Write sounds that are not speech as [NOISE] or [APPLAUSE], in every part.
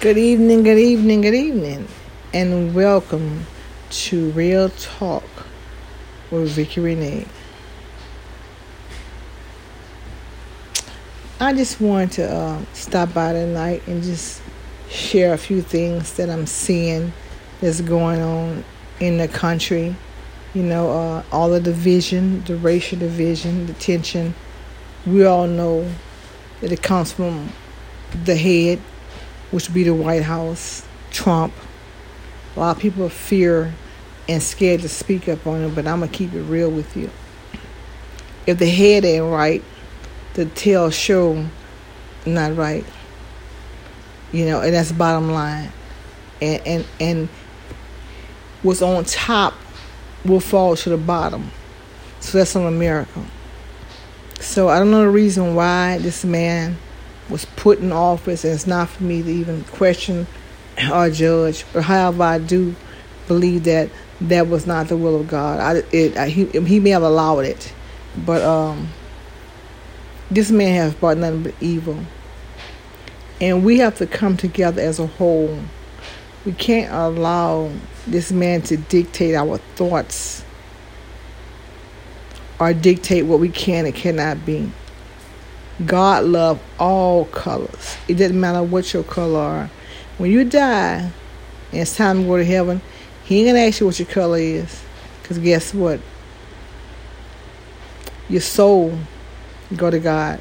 Good evening, good evening, good evening, and welcome to Real Talk with Vicky Renee. I just wanted to uh, stop by tonight and just share a few things that I'm seeing that's going on in the country. You know, uh, all the division, the racial division, the tension. We all know that it comes from the head which would be the White House, Trump. A lot of people fear and scared to speak up on it, but I'm gonna keep it real with you. If the head ain't right, the tail show not right. You know, and that's the bottom line. And and and what's on top will fall to the bottom. So that's on America. So I don't know the reason why this man was put in office, and it's not for me to even question or judge. But however, I do believe that that was not the will of God. I, it, I, he, he may have allowed it, but um, this man has brought nothing but evil. And we have to come together as a whole. We can't allow this man to dictate our thoughts or dictate what we can and cannot be. God love all colors. It doesn't matter what your color are. When you die and it's time to go to heaven, he ain't gonna ask you what your color is. Cause guess what? Your soul go to God.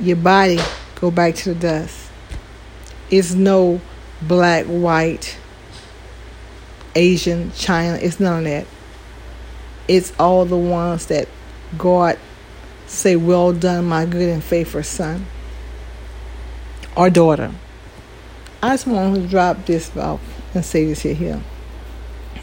Your body go back to the dust. It's no black, white, Asian, China. It's none of that. It's all the ones that God say, Well done, my good and faithful son or daughter. I just want to drop this off and say this here. here.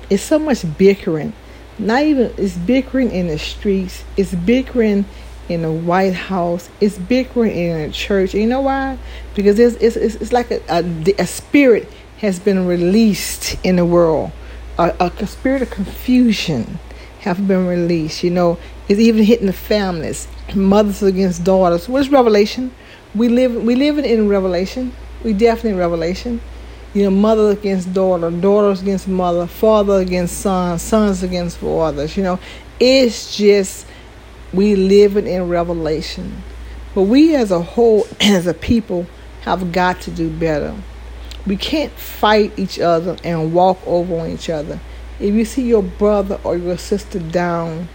It's so much bickering. Not even, it's bickering in the streets, it's bickering in the White House, it's bickering in the church. You know why? Because it's, it's, it's, it's like a, a, a, spirit has been released in the world, a, a spirit of confusion have been released. You know, it's even hitting the families, mothers against daughters. What is Revelation? We live we live in Revelation. We definitely in Revelation. You know, mother against daughter, daughters against mother, father against son, sons against fathers. You know, it's just we living in Revelation. But we as a whole, [CLEARS THROAT] as a people, have got to do better. We can't fight each other and walk over on each other. If you see your brother or your sister down,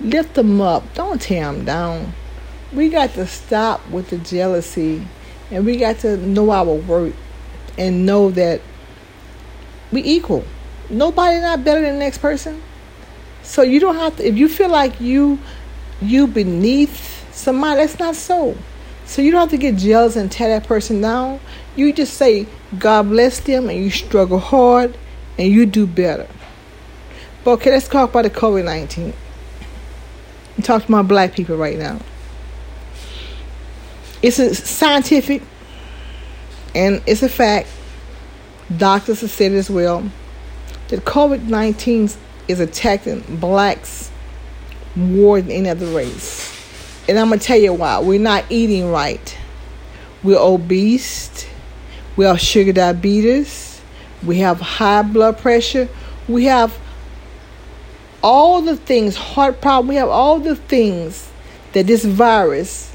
lift them up. Don't tear them down. We got to stop with the jealousy and we got to know our worth and know that we equal. Nobody not better than the next person. So you don't have to if you feel like you you beneath somebody, that's not so. So you don't have to get jealous and tear that person down. You just say, God bless them and you struggle hard and you do better. But okay, let's talk about the COVID 19. Talk to my black people right now. It's a scientific and it's a fact. Doctors have said as well that COVID 19 is attacking blacks more than any other race. And I'm going to tell you why. We're not eating right. We're obese. We have sugar diabetes. We have high blood pressure. We have all the things, heart problem, we have all the things that this virus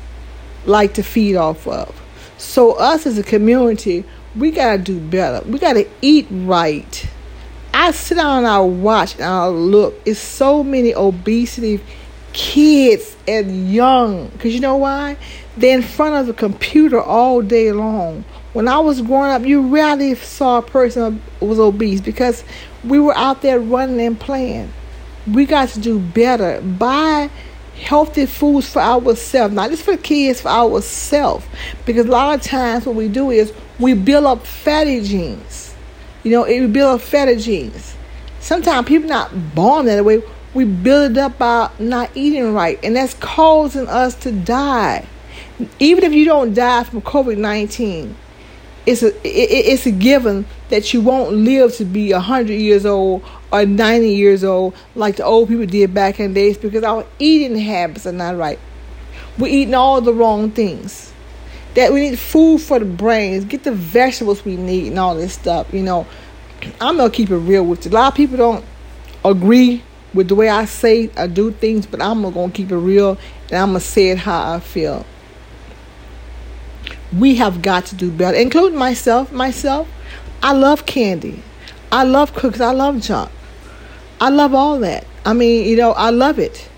like to feed off of. So us as a community, we gotta do better. We gotta eat right. I sit down and I watch and I look. It's so many obesity kids and young. Cause you know why? They're in front of the computer all day long. When I was growing up, you rarely saw a person was obese because we were out there running and playing we got to do better. Buy healthy foods for ourselves, not just for kids, for ourselves. Because a lot of times what we do is we build up fatty genes. You know, we build up fatty genes. Sometimes people not born that way. We build it up by not eating right, and that's causing us to die. Even if you don't die from COVID nineteen, it's a it, it's a given that you won't live to be hundred years old or 90 years old like the old people did back in days because our eating habits are not right. We're eating all the wrong things. that we need food for the brains, get the vegetables we need, and all this stuff. You know, I'm gonna keep it real with you. A lot of people don't agree with the way I say I do things, but I'm gonna keep it real and I'm gonna say it how I feel. We have got to do better, including myself. Myself, I love candy, I love cookies, I love junk, I love all that. I mean, you know, I love it,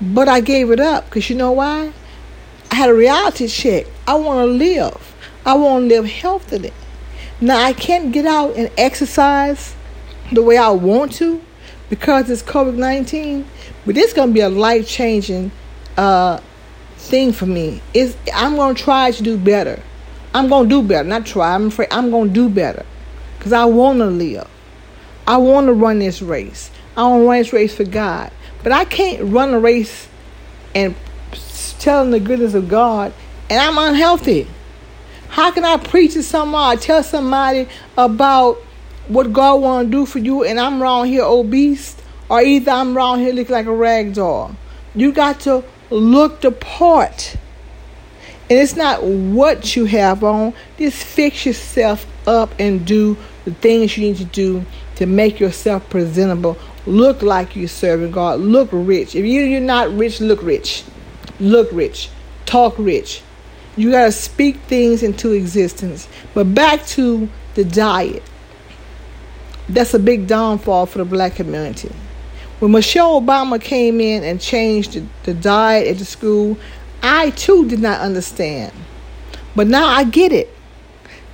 but I gave it up because you know why? I had a reality check. I want to live. I want to live healthily. Now I can't get out and exercise the way I want to because it's COVID 19, but it's going to be a life changing uh, thing for me. Is I'm to try to do better. I'm to do better. Not try, I'm afraid I'm to do better because I want to live. I want to run this race. I want to run this race for God. But I can't run a race and telling the goodness of God and I'm unhealthy. How can I preach to somebody, tell somebody about what God want to do for you, and I'm around here obese, or either I'm around here looking like a rag doll. You got to look the part. And it's not what you have on. Just fix yourself up and do the things you need to do to make yourself presentable. Look like you're serving God. Look rich. If you, you're not rich, look rich. Look rich. Talk rich. You got to speak things into existence. But back to the diet that's a big downfall for the black community. When Michelle Obama came in and changed the, the diet at the school, I too did not understand. But now I get it.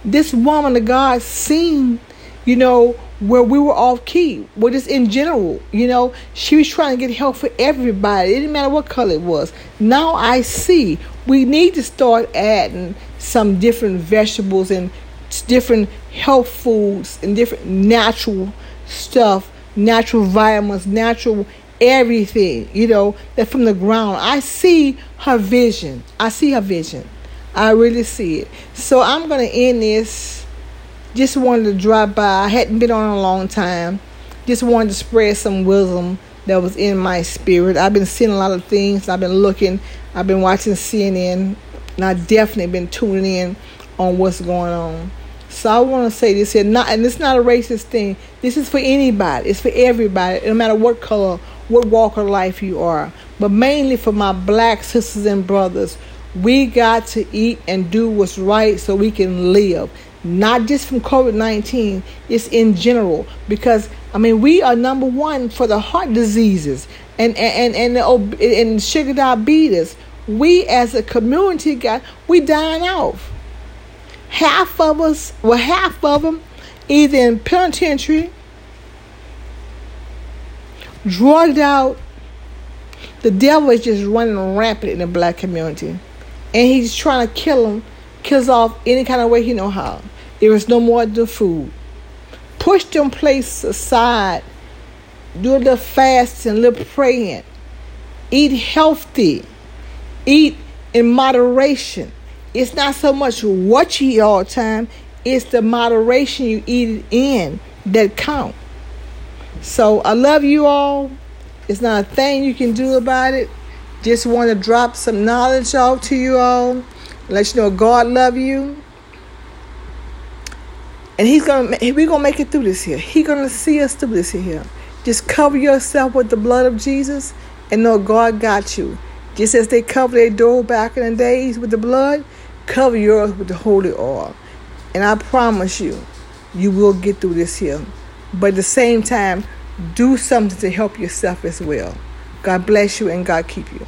This woman of God seen, you know, where we were off key. Well, just in general, you know, she was trying to get help for everybody. It didn't matter what color it was. Now I see we need to start adding some different vegetables and different health foods and different natural stuff, natural vitamins, natural everything, you know, that from the ground. I see her vision. I see her vision. I really see it. So I'm going to end this. Just wanted to drop by. I hadn't been on a long time. Just wanted to spread some wisdom that was in my spirit. I've been seeing a lot of things. I've been looking. I've been watching CNN. And I definitely been tuning in on what's going on. So I want to say this here, not and it's not a racist thing. This is for anybody. It's for everybody, no matter what color, what walk of life you are. But mainly for my black sisters and brothers, we got to eat and do what's right so we can live. Not just from COVID nineteen, it's in general. Because I mean, we are number one for the heart diseases and and and and, and sugar diabetes. We as a community got we dying off half of us, well, half of them, either in penitentiary, drugged out. The devil is just running rampant in the black community, and he's trying to kill them, kills off any kind of way he know how. There is no more the food. Push them places aside. Do a little fasting, a little praying. Eat healthy. Eat in moderation. It's not so much what you eat all the time, it's the moderation you eat it in that count. So I love you all. It's not a thing you can do about it. Just want to drop some knowledge off to you all. Let you know God love you. And he's gonna we're gonna make it through this here. He's gonna see us through this here. Just cover yourself with the blood of Jesus and know God got you. Just as they covered their door back in the days with the blood, Cover yours with the holy oil. And I promise you, you will get through this here. But at the same time, do something to help yourself as well. God bless you and God keep you.